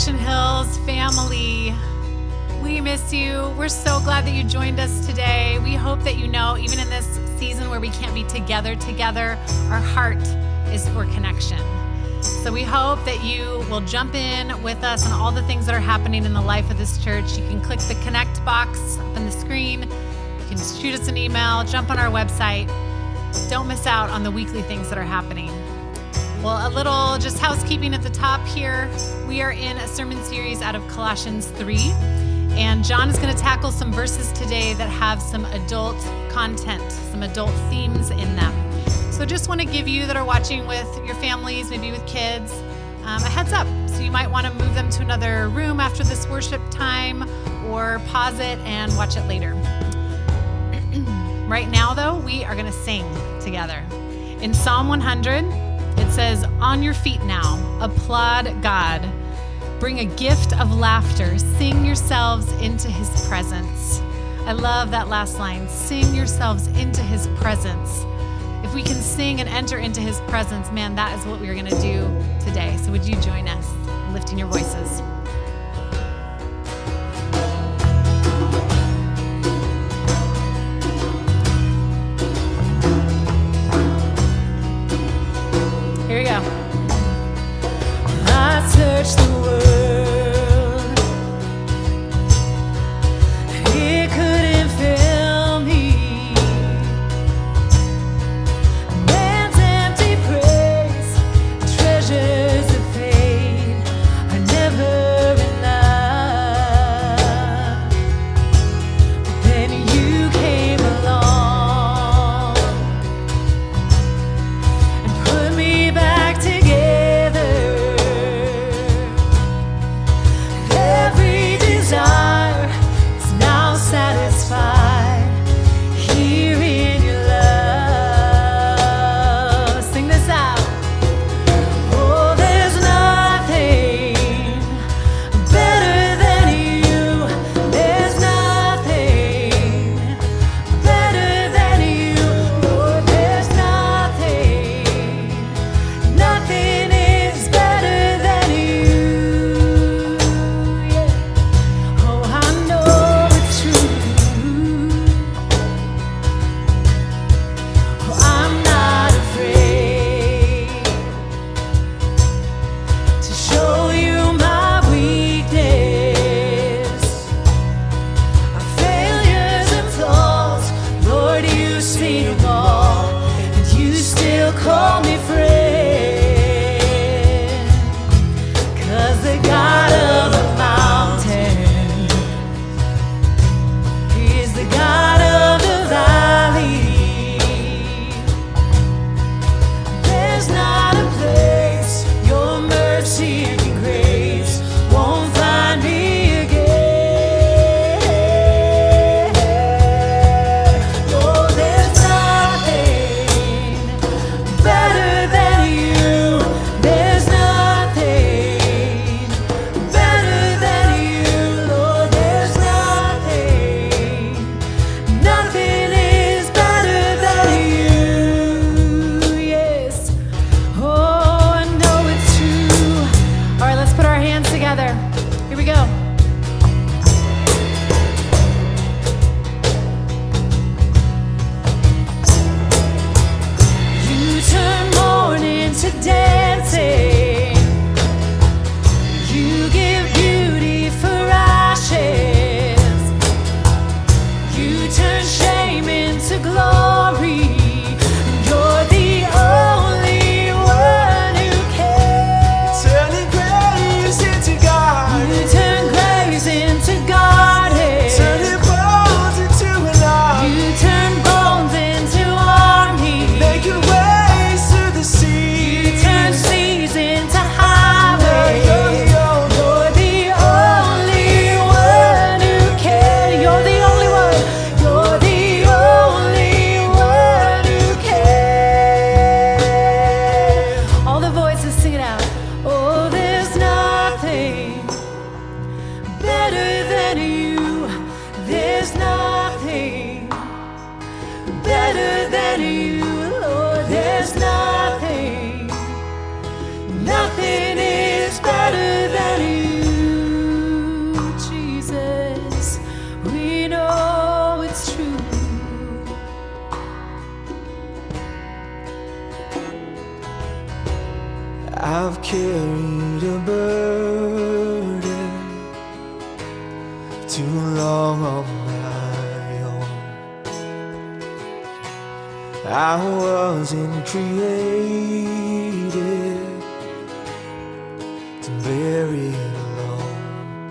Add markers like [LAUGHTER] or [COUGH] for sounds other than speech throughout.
Ocean Hills family. We miss you. We're so glad that you joined us today. We hope that you know, even in this season where we can't be together together, our heart is for connection. So we hope that you will jump in with us on all the things that are happening in the life of this church. You can click the connect box up on the screen. You can shoot us an email, jump on our website. Don't miss out on the weekly things that are happening. Well, a little just housekeeping at the top here. We are in a sermon series out of Colossians 3, and John is going to tackle some verses today that have some adult content, some adult themes in them. So, just want to give you that are watching with your families, maybe with kids, um, a heads up. So, you might want to move them to another room after this worship time or pause it and watch it later. [CLEARS THROAT] right now, though, we are going to sing together. In Psalm 100, it says, On your feet now, applaud God. Bring a gift of laughter. Sing yourselves into his presence. I love that last line sing yourselves into his presence. If we can sing and enter into his presence, man, that is what we are going to do today. So, would you join us lifting your voices? Here we go. I searched the world. I've carried a burden too long on my own. I wasn't created to bury alone.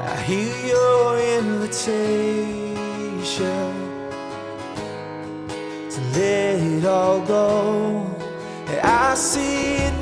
I hear your invitation to let it all go. I see it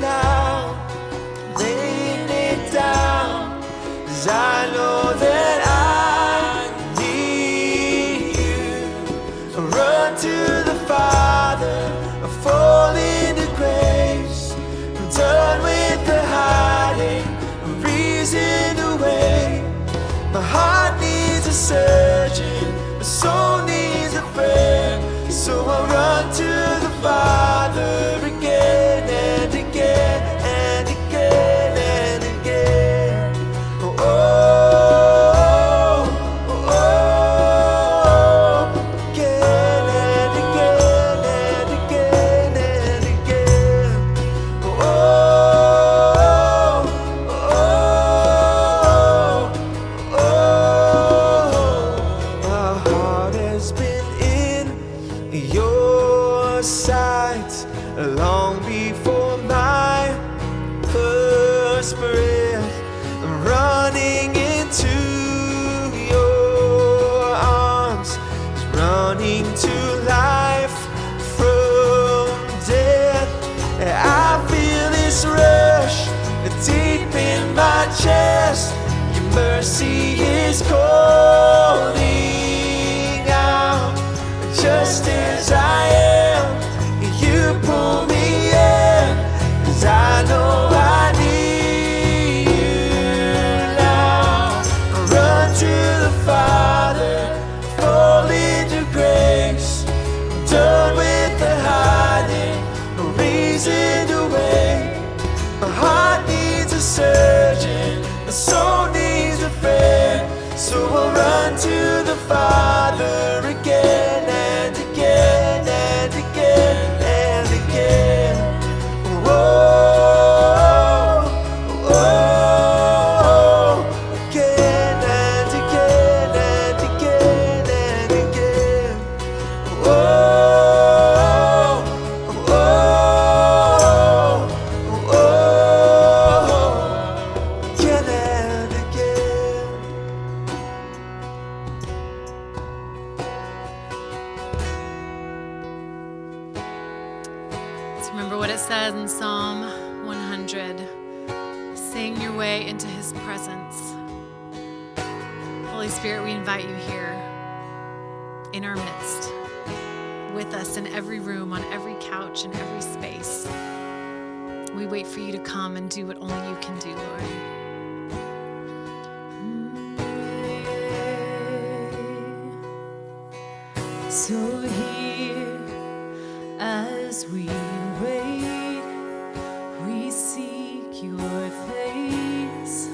far. your face.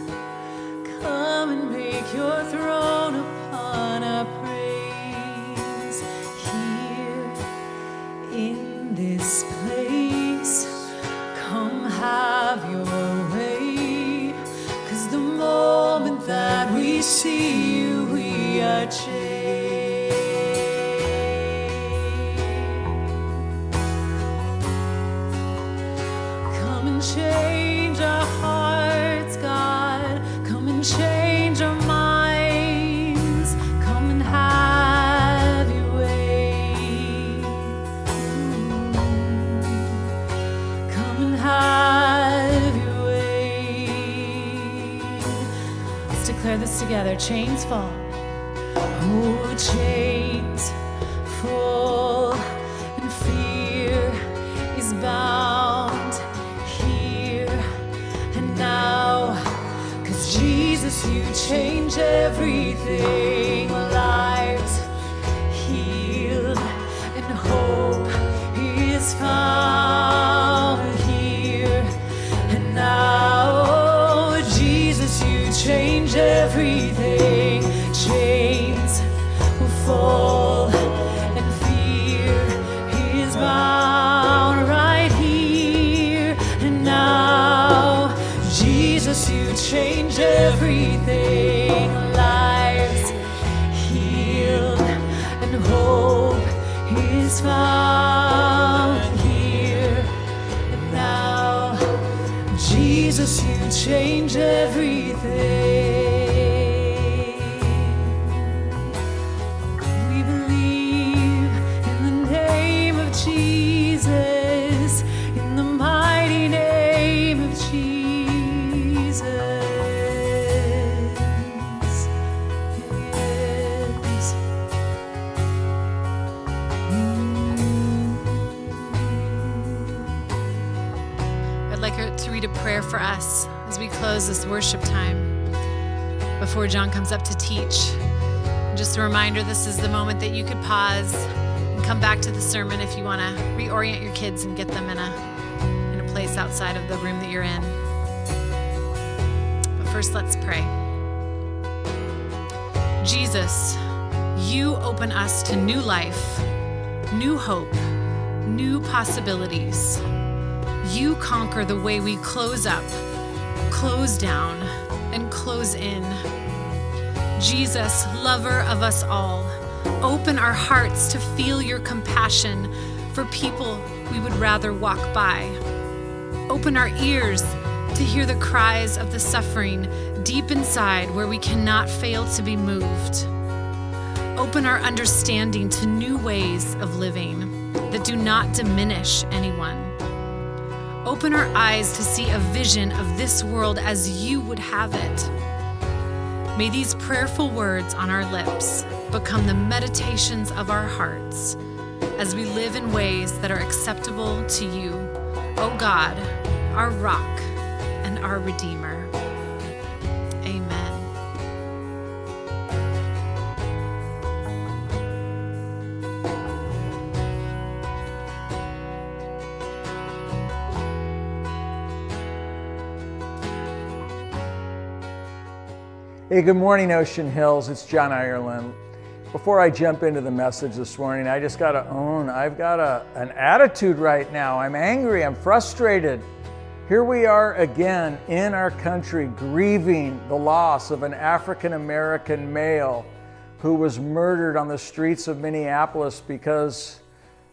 Come and make your throne. chains fall. Oh, chains fall, and fear is bound here and now. Cause Jesus, you change everything. Close this worship time before John comes up to teach. Just a reminder this is the moment that you could pause and come back to the sermon if you want to reorient your kids and get them in a, in a place outside of the room that you're in. But first, let's pray. Jesus, you open us to new life, new hope, new possibilities. You conquer the way we close up, close down, and close in. Jesus, lover of us all, open our hearts to feel your compassion for people we would rather walk by. Open our ears to hear the cries of the suffering deep inside where we cannot fail to be moved. Open our understanding to new ways of living that do not diminish anyone. Open our eyes to see a vision of this world as you would have it. May these prayerful words on our lips become the meditations of our hearts as we live in ways that are acceptable to you, O God, our rock and our Redeemer. Hey, good morning, Ocean Hills. It's John Ireland. Before I jump into the message this morning, I just got to own I've got a, an attitude right now. I'm angry, I'm frustrated. Here we are again in our country grieving the loss of an African American male who was murdered on the streets of Minneapolis because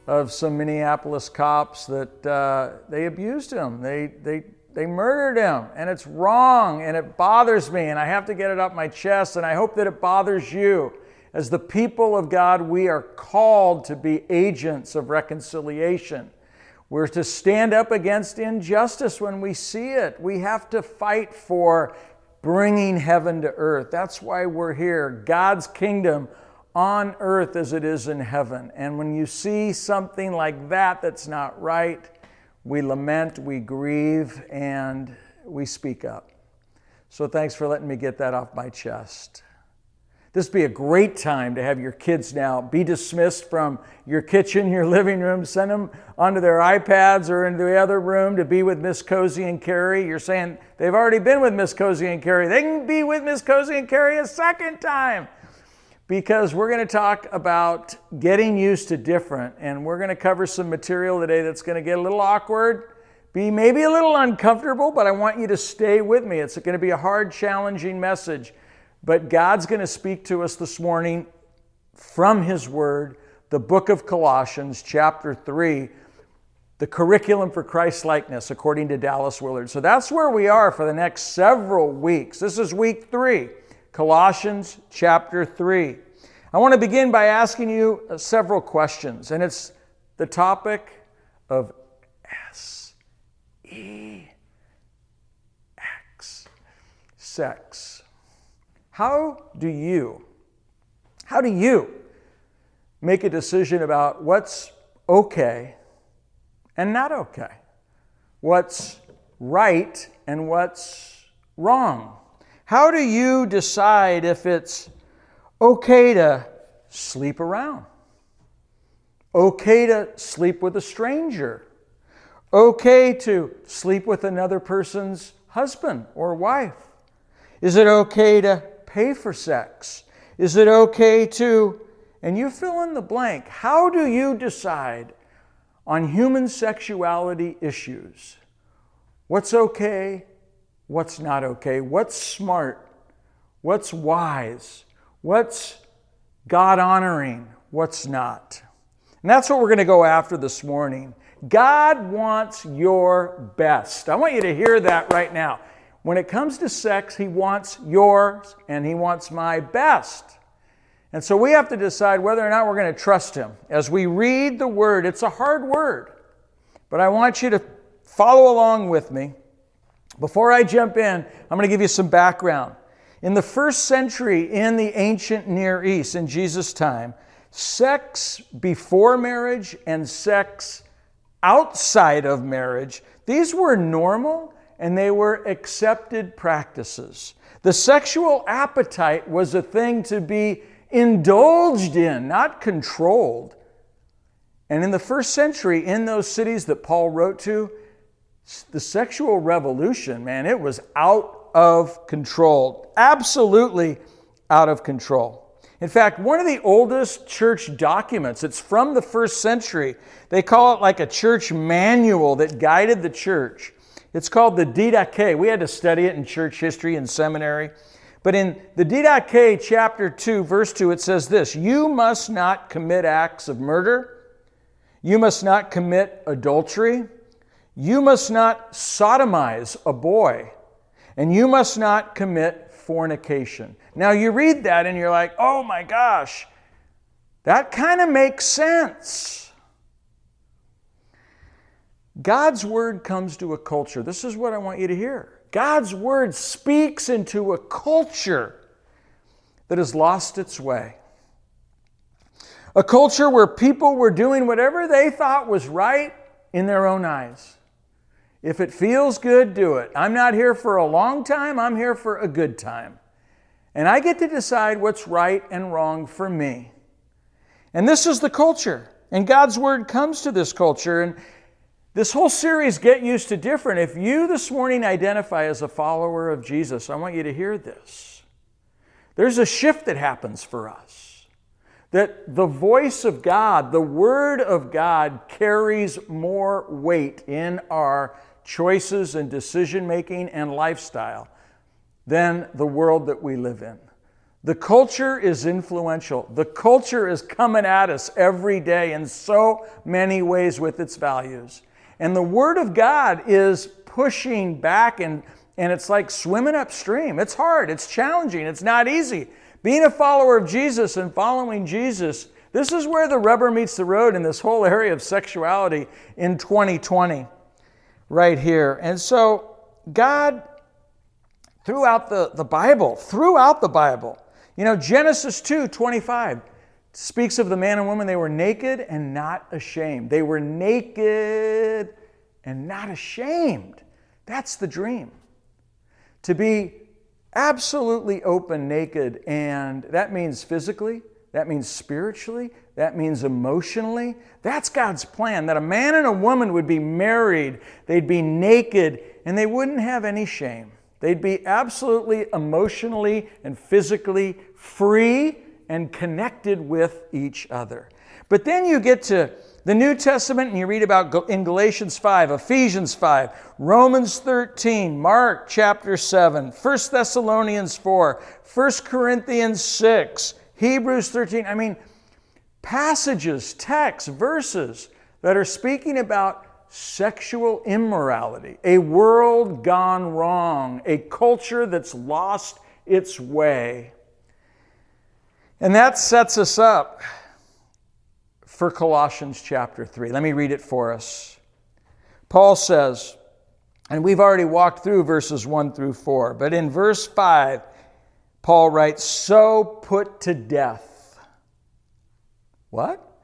of some Minneapolis cops that uh, they abused him. They, they, they murdered him, and it's wrong, and it bothers me, and I have to get it up my chest, and I hope that it bothers you. As the people of God, we are called to be agents of reconciliation. We're to stand up against injustice when we see it. We have to fight for bringing heaven to earth. That's why we're here. God's kingdom on earth as it is in heaven. And when you see something like that that's not right, we lament, we grieve, and we speak up. So thanks for letting me get that off my chest. This would be a great time to have your kids now be dismissed from your kitchen, your living room, send them onto their iPads or into the other room to be with Miss Cozy and Carrie. You're saying they've already been with Miss Cozy and Carrie. They can be with Miss Cozy and Carrie a second time because we're going to talk about getting used to different. And we're going to cover some material today that's going to get a little awkward, be maybe a little uncomfortable, but I want you to stay with me. It's going to be a hard, challenging message. But God's going to speak to us this morning from His Word, the book of Colossians, chapter 3, the curriculum for Christ likeness, according to Dallas Willard. So that's where we are for the next several weeks. This is week three. Colossians chapter 3. I want to begin by asking you uh, several questions, and it's the topic of S E X, sex. How do you, how do you make a decision about what's okay and not okay? What's right and what's wrong? How do you decide if it's okay to sleep around? Okay to sleep with a stranger? Okay to sleep with another person's husband or wife? Is it okay to pay for sex? Is it okay to, and you fill in the blank. How do you decide on human sexuality issues? What's okay? What's not okay? What's smart? What's wise? What's God honoring? What's not? And that's what we're going to go after this morning. God wants your best. I want you to hear that right now. When it comes to sex, He wants yours and He wants my best. And so we have to decide whether or not we're going to trust Him. As we read the Word, it's a hard word, but I want you to follow along with me. Before I jump in, I'm going to give you some background. In the first century in the ancient Near East, in Jesus' time, sex before marriage and sex outside of marriage, these were normal and they were accepted practices. The sexual appetite was a thing to be indulged in, not controlled. And in the first century, in those cities that Paul wrote to, the sexual revolution, man, it was out of control. Absolutely out of control. In fact, one of the oldest church documents, it's from the first century. They call it like a church manual that guided the church. It's called the Didache. We had to study it in church history and seminary. But in the Didache, chapter 2, verse 2, it says this You must not commit acts of murder. You must not commit adultery. You must not sodomize a boy. And you must not commit fornication. Now you read that and you're like, oh my gosh, that kind of makes sense. God's word comes to a culture. This is what I want you to hear. God's word speaks into a culture that has lost its way. A culture where people were doing whatever they thought was right in their own eyes. If it feels good, do it. I'm not here for a long time, I'm here for a good time. And I get to decide what's right and wrong for me. And this is the culture. And God's word comes to this culture. And this whole series, Get Used to Different, if you this morning identify as a follower of Jesus, I want you to hear this. There's a shift that happens for us. That the voice of God, the Word of God, carries more weight in our choices and decision making and lifestyle than the world that we live in. The culture is influential. The culture is coming at us every day in so many ways with its values. And the Word of God is pushing back, and, and it's like swimming upstream. It's hard, it's challenging, it's not easy. Being a follower of Jesus and following Jesus, this is where the rubber meets the road in this whole area of sexuality in 2020, right here. And so, God throughout the, the Bible, throughout the Bible. You know, Genesis 2 25 speaks of the man and woman, they were naked and not ashamed. They were naked and not ashamed. That's the dream. To be absolutely open, naked, and that means physically, that means spiritually, that means emotionally. That's God's plan that a man and a woman would be married, they'd be naked, and they wouldn't have any shame. They'd be absolutely emotionally and physically free and connected with each other. But then you get to the New Testament and you read about in Galatians 5, Ephesians 5, Romans 13, Mark chapter 7, 1 Thessalonians 4, 1 Corinthians 6, Hebrews 13. I mean, passages, texts, verses that are speaking about sexual immorality, a world gone wrong, a culture that's lost its way. And that sets us up for Colossians chapter 3. Let me read it for us. Paul says, and we've already walked through verses 1 through 4, but in verse 5, Paul writes, So put to death. What?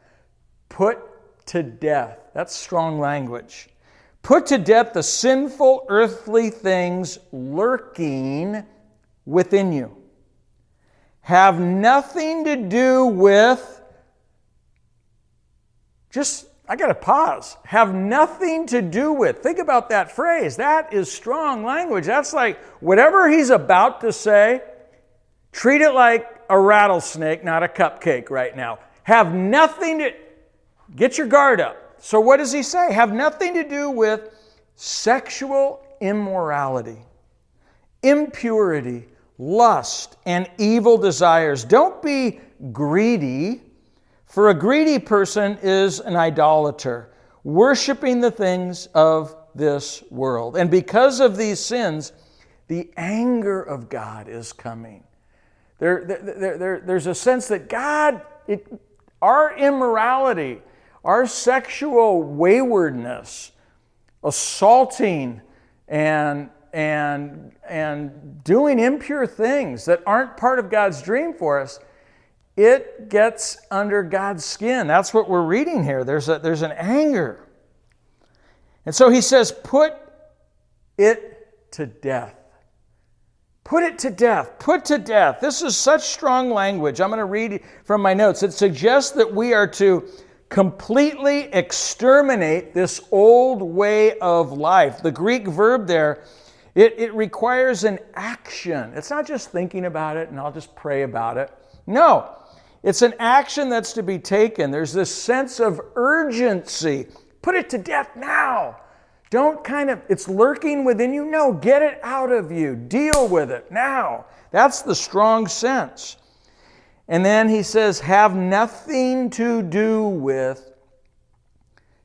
Put to death. That's strong language. Put to death the sinful earthly things lurking within you. Have nothing to do with, just, I got to pause. Have nothing to do with. Think about that phrase. That is strong language. That's like whatever he's about to say, treat it like a rattlesnake, not a cupcake right now. Have nothing to, Get your guard up. So, what does he say? Have nothing to do with sexual immorality, impurity, lust, and evil desires. Don't be greedy, for a greedy person is an idolater, worshiping the things of this world. And because of these sins, the anger of God is coming. There, there, there, there's a sense that God, it, our immorality, our sexual waywardness, assaulting and, and, and doing impure things that aren't part of God's dream for us, it gets under God's skin. That's what we're reading here. There's, a, there's an anger. And so he says, put it to death. Put it to death. Put to death. This is such strong language. I'm going to read from my notes. It suggests that we are to completely exterminate this old way of life. The Greek verb there, it, it requires an action. It's not just thinking about it and I'll just pray about it. No, it's an action that's to be taken. There's this sense of urgency. Put it to death now. Don't kind of, it's lurking within you. No, get it out of you. Deal with it now. That's the strong sense. And then he says, have nothing to do with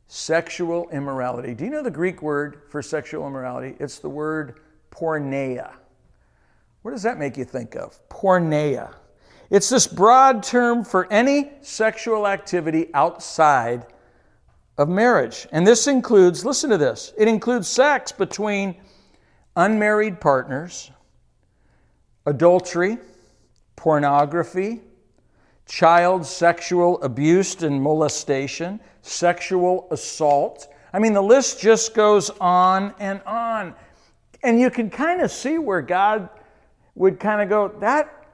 sexual immorality. Do you know the Greek word for sexual immorality? It's the word porneia. What does that make you think of? Porneia. It's this broad term for any sexual activity outside of marriage. And this includes, listen to this, it includes sex between unmarried partners, adultery, pornography, child sexual abuse and molestation, sexual assault. I mean, the list just goes on and on. And you can kind of see where God would kind of go, that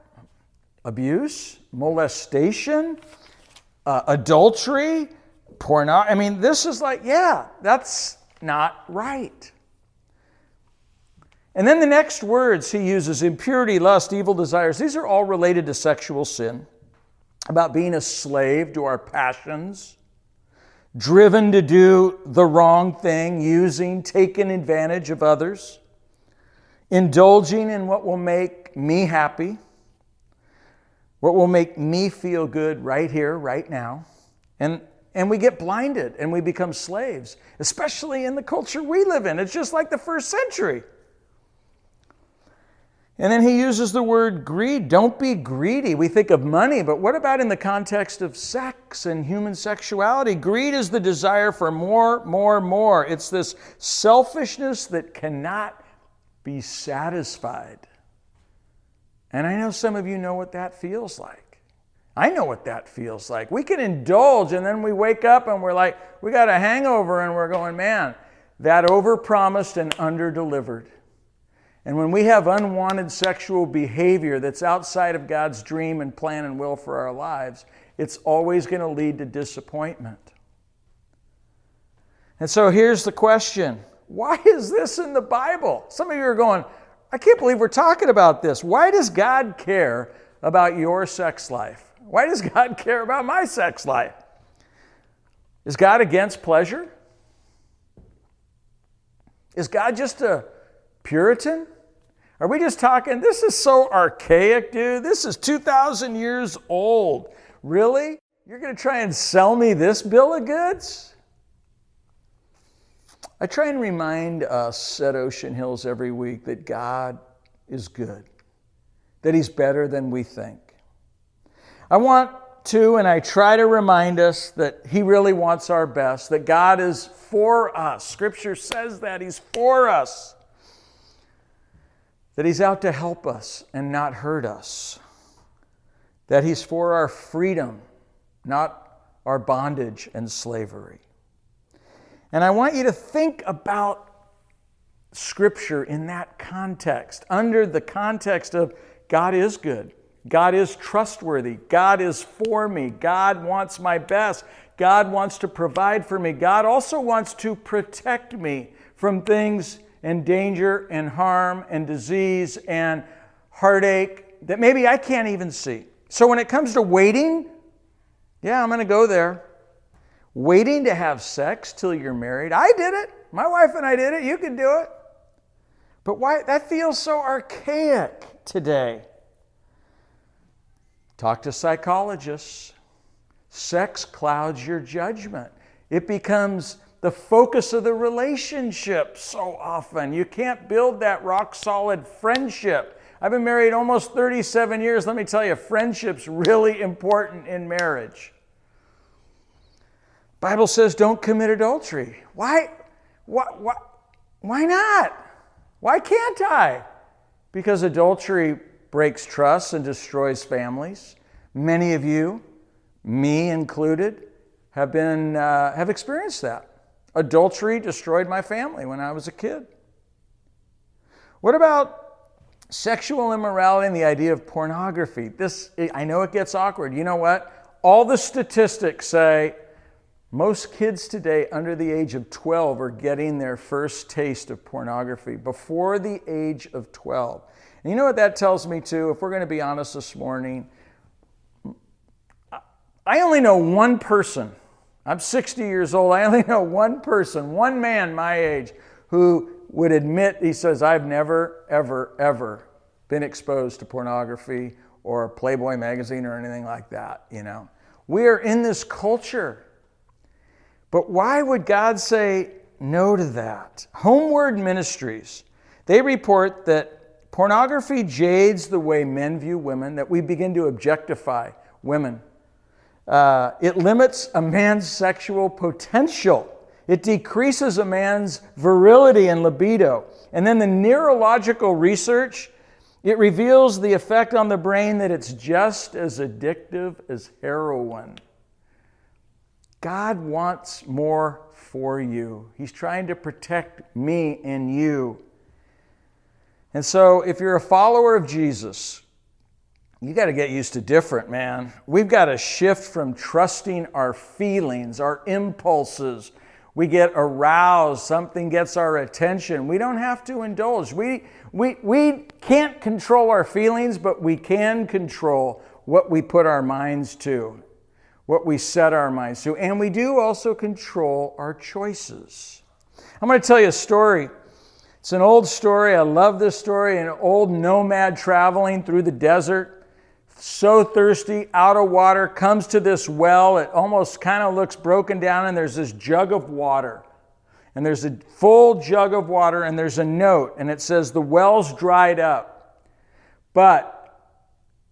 abuse, molestation, uh, adultery, pornography. I mean, this is like, yeah, that's not right. And then the next words he uses impurity, lust, evil desires. These are all related to sexual sin, about being a slave to our passions, driven to do the wrong thing, using, taking advantage of others, indulging in what will make me happy, what will make me feel good right here, right now. And and we get blinded and we become slaves, especially in the culture we live in. It's just like the first century. And then he uses the word greed. Don't be greedy. We think of money, but what about in the context of sex and human sexuality? Greed is the desire for more, more, more. It's this selfishness that cannot be satisfied. And I know some of you know what that feels like. I know what that feels like. We can indulge and then we wake up and we're like, we got a hangover and we're going, man, that overpromised and underdelivered. And when we have unwanted sexual behavior that's outside of God's dream and plan and will for our lives, it's always going to lead to disappointment. And so here's the question Why is this in the Bible? Some of you are going, I can't believe we're talking about this. Why does God care about your sex life? Why does God [LAUGHS] care about my sex life? Is God against pleasure? Is God just a Puritan? Are we just talking, this is so archaic, dude? This is 2,000 years old. Really? You're going to try and sell me this bill of goods? I try and remind us at Ocean Hills every week that God is good, that He's better than we think. I want to, and I try to remind us that He really wants our best, that God is for us. Scripture says that He's for us, that He's out to help us and not hurt us, that He's for our freedom, not our bondage and slavery. And I want you to think about Scripture in that context, under the context of God is good. God is trustworthy. God is for me. God wants my best. God wants to provide for me. God also wants to protect me from things and danger and harm and disease and heartache that maybe I can't even see. So when it comes to waiting, yeah, I'm going to go there. Waiting to have sex till you're married. I did it. My wife and I did it. You can do it. But why that feels so archaic today. Talk to psychologists. Sex clouds your judgment. It becomes the focus of the relationship so often. You can't build that rock solid friendship. I've been married almost 37 years. Let me tell you, friendship's really important in marriage. Bible says don't commit adultery. Why? Why, why, why not? Why can't I? Because adultery breaks trust and destroys families. Many of you, me included, have, been, uh, have experienced that. Adultery destroyed my family when I was a kid. What about sexual immorality and the idea of pornography? This, I know it gets awkward. You know what? All the statistics say most kids today under the age of 12 are getting their first taste of pornography before the age of 12. And you know what that tells me too? If we're going to be honest this morning, I only know one person. I'm 60 years old. I only [LAUGHS] know one person, one man my age, who would admit, he says, I've never, ever, ever been exposed to pornography or Playboy magazine or anything like that, you know. We are in this culture but why would God say no to that? HomeWord Ministries, they report that pornography jades the way men view women, that we begin to objectify women. Uh, it limits a man's sexual potential. It decreases a man's virility and libido. And then the neurological research, it reveals the effect on the brain that it's just as addictive as heroin. God wants more for you. He's trying to protect me and you. And so, if you're a follower of Jesus, you got to get used to different, man. We've got to shift from trusting our feelings, our impulses. We get aroused, something gets our attention. We don't have to indulge. We, we, we can't control our feelings, but we can control what we put our minds to what we set our minds to, and we do also control our choices. I'm going to tell you a story. It's an old story. I love this story. An old nomad traveling through the desert, so thirsty, out of water, comes to this well. It almost kind of looks broken down, and there's this jug of water. And there's a full jug of water, and there's a note, and it says, The well's dried up. But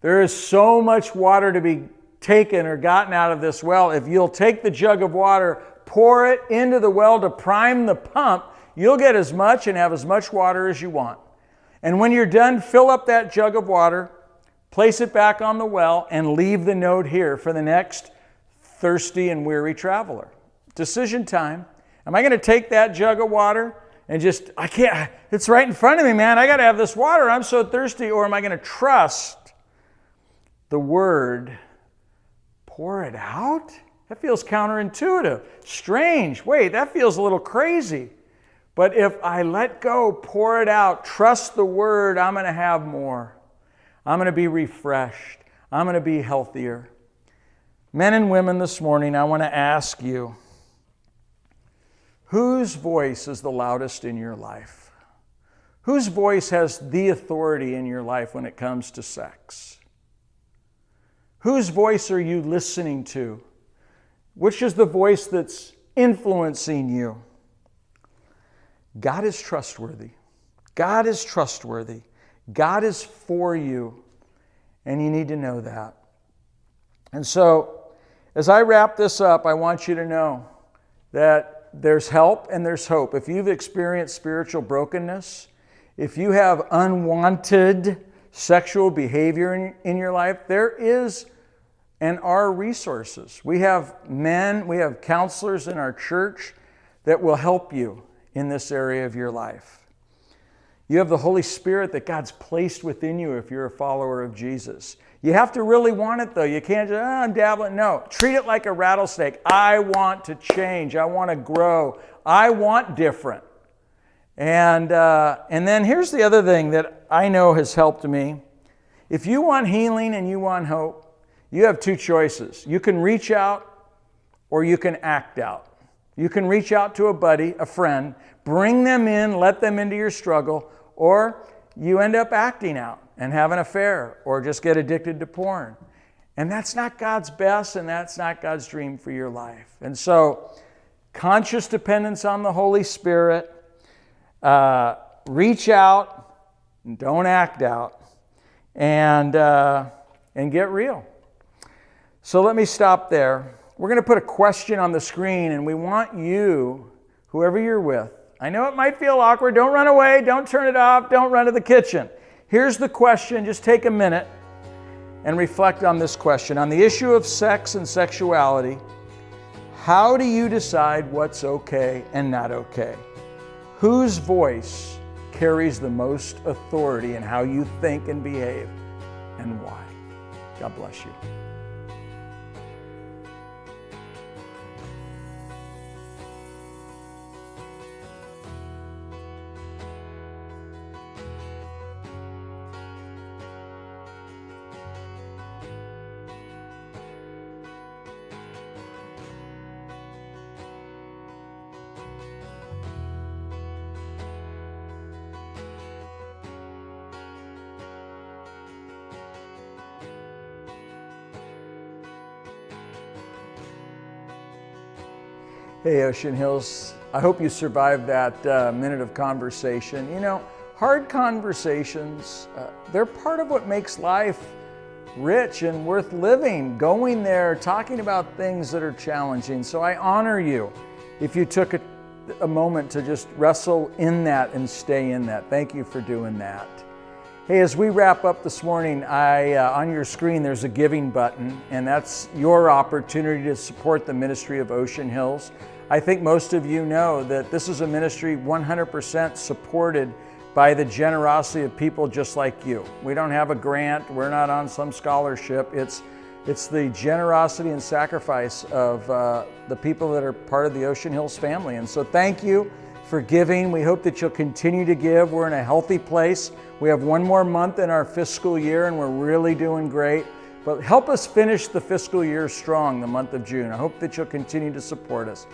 there is so much water to be taken or gotten out of this well, if you'll take the jug of water, pour it into the well to prime the pump, you'll get as much and have as much water as you want. And when you're done, fill up that jug of water, place it back on the well, and leave the note here for the next thirsty and weary traveler. Decision time. Am I going to take that jug of water and just, I can't, it's right in front of me, man. I got to have this water. I'm so thirsty. Or am I going to trust the word pour it out? That feels counterintuitive. Strange. Wait, that feels a little crazy. But if I let go, pour it out, trust the word, I'm going to have more. I'm going to be refreshed. I'm going to be healthier. Men and women, this morning, I want to ask you whose voice is the loudest in your life? Whose voice has the authority in your life when it comes to sex? Whose voice are you listening to? Which is the voice that's influencing you? God is trustworthy. God is trustworthy. God is for you. And you need to know that. And so, as I wrap this up, I want you to know that there's help and there's hope. If you've experienced spiritual brokenness, if you have unwanted sexual behavior in, in your life, there is and our resources. We have men, we have counselors in our church that will help you in this area of your life. You have the Holy Spirit that God's placed within you if you're a follower of Jesus. You have to really want it though. You can't just, oh, I'm dabbling. No, treat it like a rattlesnake. I want to change. I want to grow. I want different. And, uh, and then here's the other thing that I know has helped me. If you want healing and you want hope, you have two choices. You can reach out or you can act out. You can reach out to a buddy, a friend, bring them in, let them into your struggle, or you end up acting out and have an affair or just get addicted to porn. And that's not God's best and that's not God's dream for your life. And so, conscious dependence on the Holy Spirit, uh, reach out, and don't act out, and, uh, and get real. So, let me stop there. We're going to put a question on the screen, and we want you, whoever you're with, I know it might feel awkward. Don't run away. Don't turn it off. Don't run to the kitchen. Here's the question. Just take a minute and reflect on this question. On the issue of sex and sexuality, how do you decide what's okay and not okay? Whose voice carries the most authority in how you think and behave, and why? God bless you. Hey, Ocean Hills. I hope you survived that uh, minute of conversation. You know, hard conversations, uh, they're part of what makes life rich and worth living. Going there, talking about things that are challenging. So I honor you if you took a, a moment to just wrestle in that and stay in that. Thank you for doing that. Hey, as we wrap up this morning, I, uh, on your screen there's a giving button, and that's your opportunity to support the ministry of Ocean Hills. I think most of you know that this is a ministry 100% supported by the generosity of people just like you. We don't have a grant, we're not on some scholarship. It's, it's the generosity and sacrifice of uh, the people that are part of the Ocean Hills family. And so thank you for giving. We hope that you'll continue to give. We're in a healthy place. We have one more month in our fiscal year and we're really doing great. But help us finish the fiscal year strong, the month of June. I hope that you'll continue to support us.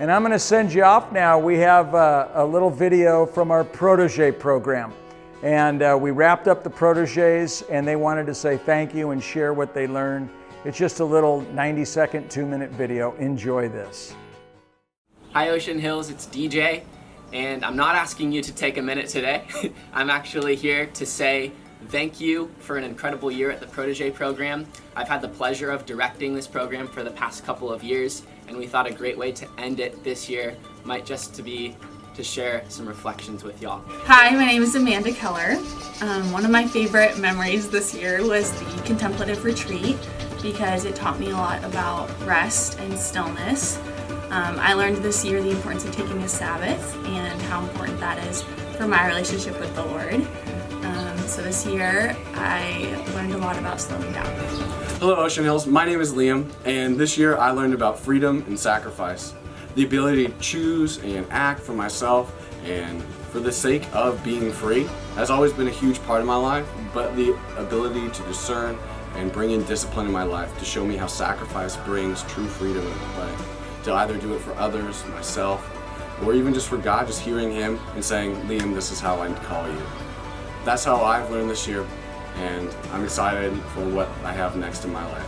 And I'm going to send you off now. We have uh, a little video from our protege program. And uh, we wrapped up the proteges, and they wanted to say thank you and share what they learned. It's just a little 90 second, two minute video. Enjoy this. Hi, Ocean Hills, it's DJ, and I'm not asking you to take a minute today. [LAUGHS] I'm actually here to say thank you for an incredible year at the Protege program. I've had the pleasure of directing this program for the past couple of years, and we thought a great way to end it this year might just to be to share some reflections with y'all. Hi, my name is Amanda Keller. Um, one of my favorite memories this year was the contemplative retreat because it taught me a lot about rest and stillness. Um, I learned this year the importance of taking a Sabbath and how important that is for my relationship with the Lord. Um, so this year I learned a lot about slowing down. Hello, Ocean Hills. My name is Liam, and this year I learned about freedom and sacrifice. The ability to choose and act for myself and for the sake of being free has always been a huge part of my life, but the ability to discern and bring in discipline in my life to show me how sacrifice brings true freedom into play. To either do it for others, myself, or even just for God, just hearing Him and saying, Liam, this is how I call you. That's how I've learned this year, and I'm excited for what I have next in my life.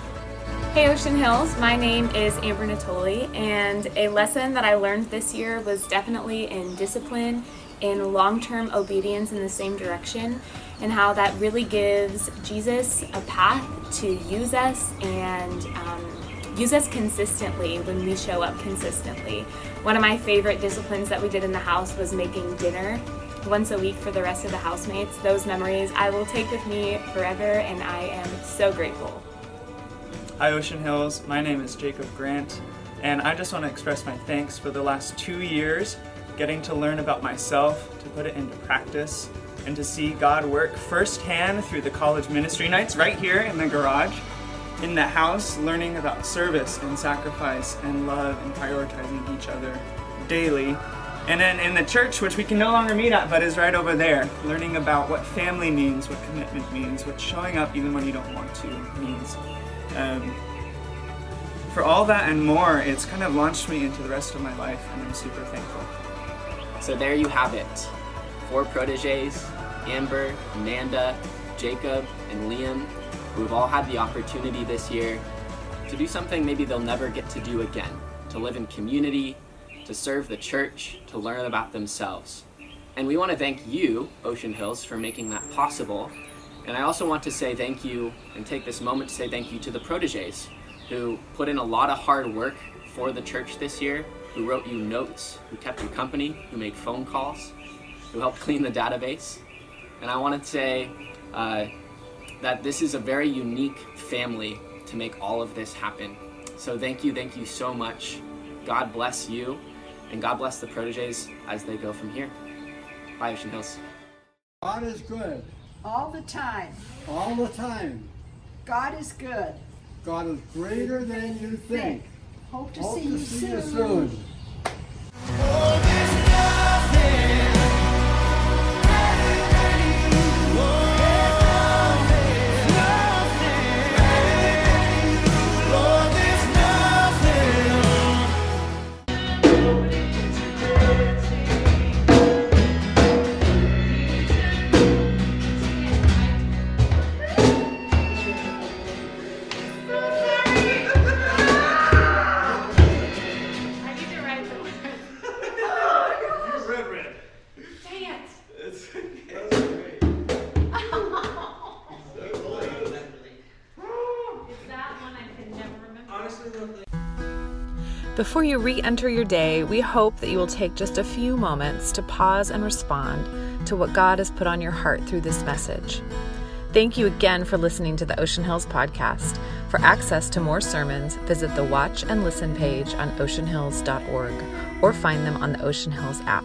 Hey Ocean Hills, my name is Amber Natoli, and a lesson that I learned this year was definitely in discipline, in long term obedience in the same direction, and how that really gives Jesus a path to use us and um, use us consistently when we show up consistently. One of my favorite disciplines that we did in the house was making dinner once a week for the rest of the housemates. Those memories I will take with me forever, and I am so grateful. Hi, Ocean Hills. My name is Jacob Grant, and I just want to express my thanks for the last two years getting to learn about myself, to put it into practice, and to see God work firsthand through the college ministry nights right here in the garage, in the house, learning about service and sacrifice and love and prioritizing each other daily. And then in the church, which we can no longer meet at, but is right over there, learning about what family means, what commitment means, what showing up even when you don't want to means. Um, for all that and more, it's kind of launched me into the rest of my life, and I'm super thankful. So there you have it. Four proteges, Amber, Amanda, Jacob, and Liam, who've all had the opportunity this year to do something maybe they'll never get to do again to live in community, to serve the church, to learn about themselves. And we want to thank you, Ocean Hills, for making that possible. And I also want to say thank you and take this moment to say thank you to the proteges who put in a lot of hard work for the church this year, who wrote you notes, who kept you company, who made phone calls, who helped clean the database. And I want to say uh, that this is a very unique family to make all of this happen. So thank you, thank you so much. God bless you, and God bless the proteges as they go from here. Bye, Ocean Hills. God is good all the time. all the time. God is good. God is greater than you think. Hope to Hope see to you see you soon. soon. Before you re enter your day, we hope that you will take just a few moments to pause and respond to what God has put on your heart through this message. Thank you again for listening to the Ocean Hills podcast. For access to more sermons, visit the Watch and Listen page on oceanhills.org or find them on the Ocean Hills app.